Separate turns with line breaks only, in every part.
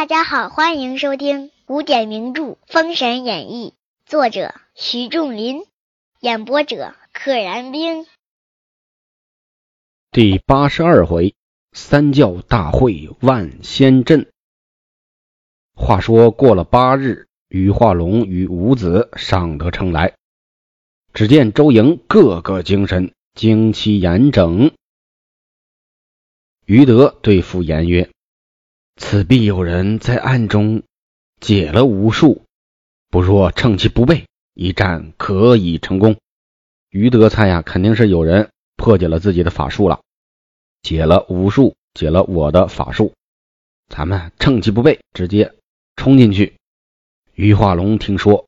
大家好，欢迎收听古典名著《封神演义》，作者徐仲林，演播者可燃冰。
第八十二回，三教大会万仙阵。话说过了八日，羽化龙与五子上得城来，只见周营个个精神，旌旗严整。于德对付言曰：“此必有人在暗中解了巫术，不若趁其不备，一战可以成功。”于德猜呀，肯定是有人。破解了自己的法术了，解了武术，解了我的法术，咱们趁其不备，直接冲进去。于化龙听说，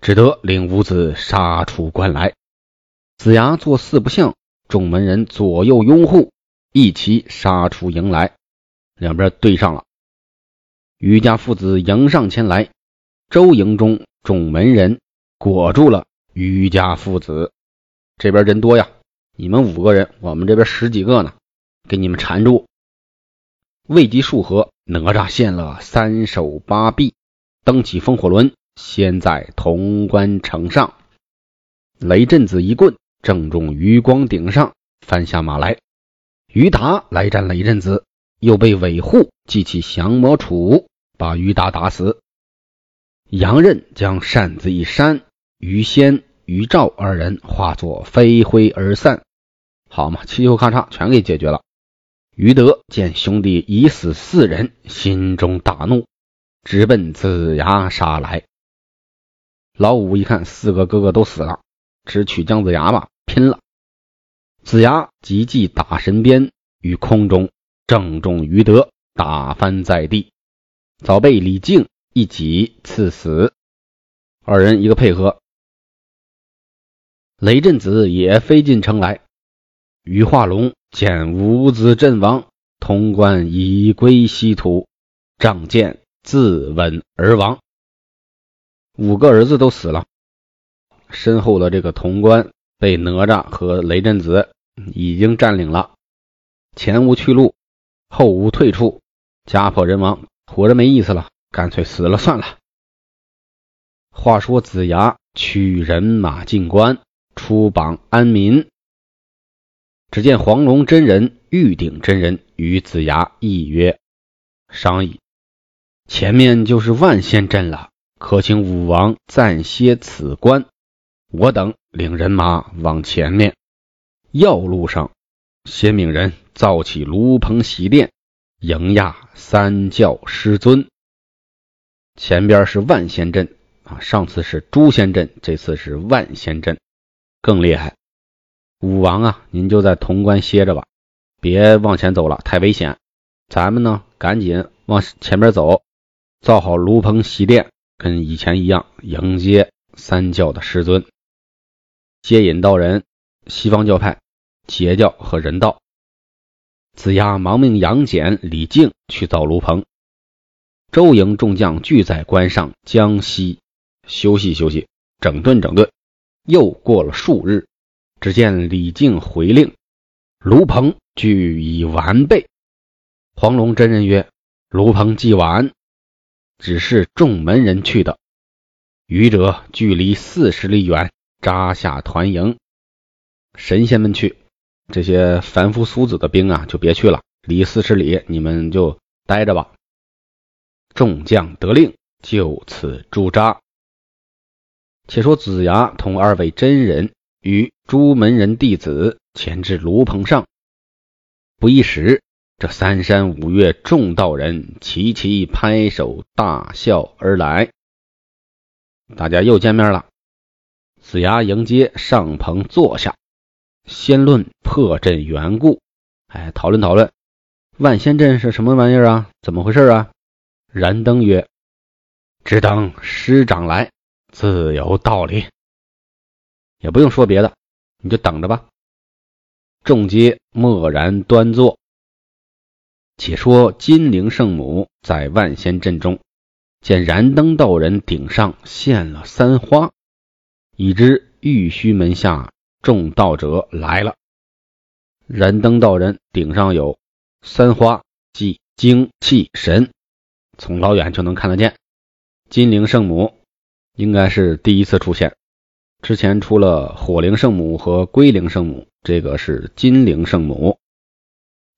只得领五子杀出关来。子牙做四不像，众门人左右拥护，一齐杀出营来，两边对上了。于家父子迎上前来，周营中众门人裹住了于家父子，这边人多呀。你们五个人，我们这边十几个呢，给你们缠住。未及数合，哪吒现了三手八臂，蹬起风火轮，先在潼关城上。雷震子一棍正中余光顶上，翻下马来。于达来战雷震子，又被韦护记起降魔杵，把于达打死。杨任将扇子一扇，于仙。于赵二人化作飞灰而散，好嘛，嘁哩咔嚓全给解决了。于德见兄弟已死四人，心中大怒，直奔子牙杀来。老五一看四个哥哥都死了，只取姜子牙吧，拼了！子牙急系打神鞭于空中，正中于德，打翻在地，早被李靖一戟刺死。二人一个配合。雷震子也飞进城来，羽化龙见五子阵亡，潼关已归西土，仗剑自刎而亡。五个儿子都死了，身后的这个潼关被哪吒和雷震子已经占领了，前无去路，后无退处，家破人亡，活着没意思了，干脆死了算了。话说子牙驱人马进关。出榜安民。只见黄龙真人、玉鼎真人与子牙议曰：“商议，前面就是万仙阵了，可请武王暂歇此关，我等领人马往前面。要路上，先命人造起炉棚席殿，迎压三教师尊。前边是万仙阵啊，上次是诛仙阵，这次是万仙阵。”更厉害，武王啊，您就在潼关歇着吧，别往前走了，太危险。咱们呢，赶紧往前边走，造好炉棚席殿，跟以前一样迎接三教的师尊，接引道人，西方教派、邪教和人道。子牙忙命杨戬、李靖去造炉棚，周营众将聚在关上江西休息休息，整顿整顿。又过了数日，只见李靖回令：“炉棚俱已完备。”黄龙真人曰：“炉棚既完，只是众门人去的。愚者距离四十里远，扎下团营。神仙们去，这些凡夫俗子的兵啊，就别去了。离四十里，你们就待着吧。”众将得令，就此驻扎。且说子牙同二位真人与朱门人弟子前至炉棚上，不一时，这三山五岳众道人齐齐拍手大笑而来。大家又见面了。子牙迎接上棚坐下，先论破阵缘故。哎，讨论讨论，万仙阵是什么玩意儿啊？怎么回事啊？燃灯曰：“只等师长来。”自有道理，也不用说别的，你就等着吧。众皆默然端坐。且说金陵圣母在万仙阵中，见燃灯道人顶上现了三花，已知玉虚门下众道者来了，燃灯道人顶上有三花，即精气神，从老远就能看得见。金灵圣母应该是第一次出现，之前出了火灵圣母和龟灵圣母，这个是金灵圣母。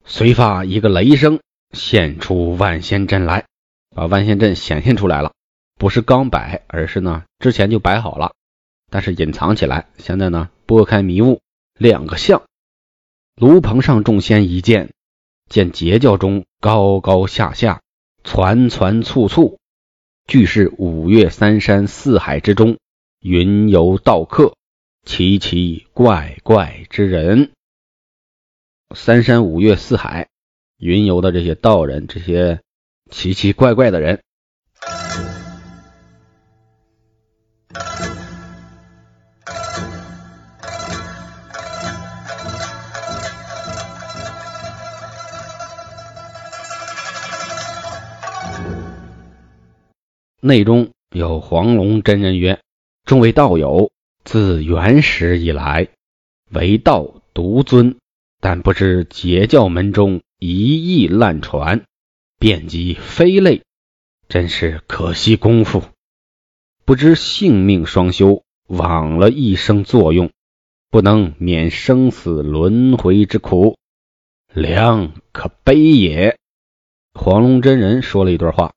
随发一个雷声，现出万仙阵来，把万仙阵显现出来了。不是刚摆，而是呢之前就摆好了，但是隐藏起来。现在呢拨开迷雾，两个像。炉棚上众仙一见，见截教中高高下下，攒攒簇簇，俱是五岳三山四海之中云游道客，奇奇怪怪之人。三山五岳四海云游的这些道人，这些奇奇怪怪的人。内中有黄龙真人曰：“众位道友，自元始以来，为道独尊，但不知截教门中一意滥传，遍及非类，真是可惜功夫。不知性命双修，枉了一生作用，不能免生死轮回之苦，良可悲也。”黄龙真人说了一段话。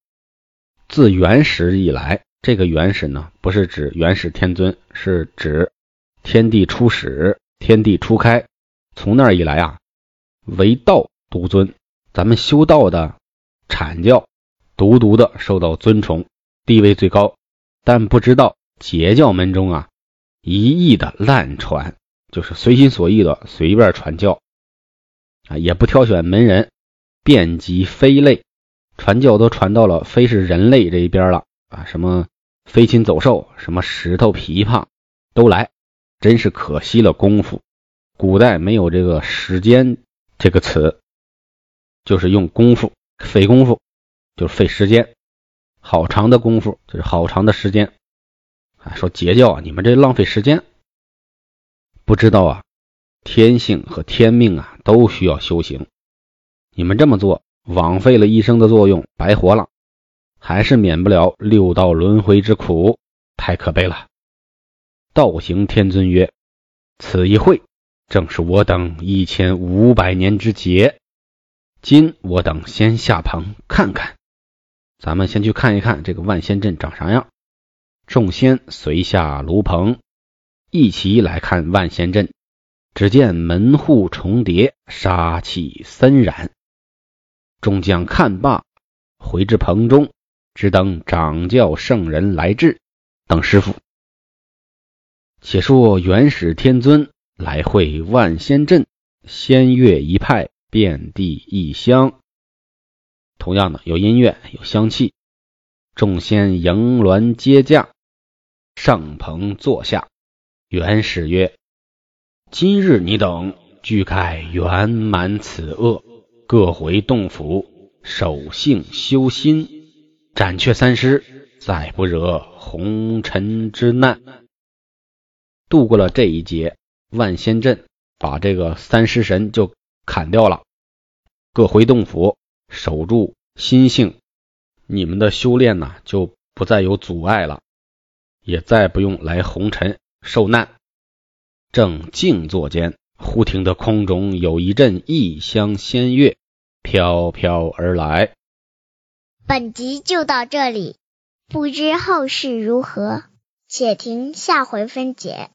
自原始以来，这个原始呢，不是指元始天尊，是指天地初始、天地初开。从那儿以来啊，唯道独尊，咱们修道的阐教独独的受到尊崇，地位最高。但不知道截教门中啊，一意的滥传，就是随心所欲的随便传教啊，也不挑选门人，遍及非类。传教都传到了非是人类这一边了啊！什么飞禽走兽，什么石头琵琶都来，真是可惜了功夫。古代没有这个时间这个词，就是用功夫，费功夫就是费时间，好长的功夫就是好长的时间。啊，说截教啊，你们这浪费时间，不知道啊，天性和天命啊都需要修行，你们这么做。枉费了一生的作用，白活了，还是免不了六道轮回之苦，太可悲了。道行天尊曰：“此一会，正是我等一千五百年之劫。今我等先下棚看看。咱们先去看一看这个万仙阵长啥样。”众仙随下炉棚，一齐来看万仙阵。只见门户重叠，杀气森然。众将看罢，回至棚中，只等掌教圣人来至。等师傅，且说元始天尊来会万仙阵，仙乐一派，遍地异香。同样的，有音乐，有香气。众仙迎鸾接驾，上棚坐下。元始曰：“今日你等俱该圆满此恶。”各回洞府，守性修心，斩却三尸，再不惹红尘之难。度过了这一劫，万仙阵把这个三尸神就砍掉了。各回洞府，守住心性，你们的修炼呢就不再有阻碍了，也再不用来红尘受难。正静坐间。忽听得空中有一阵异香仙乐飘飘而来。
本集就到这里，不知后事如何，且听下回分解。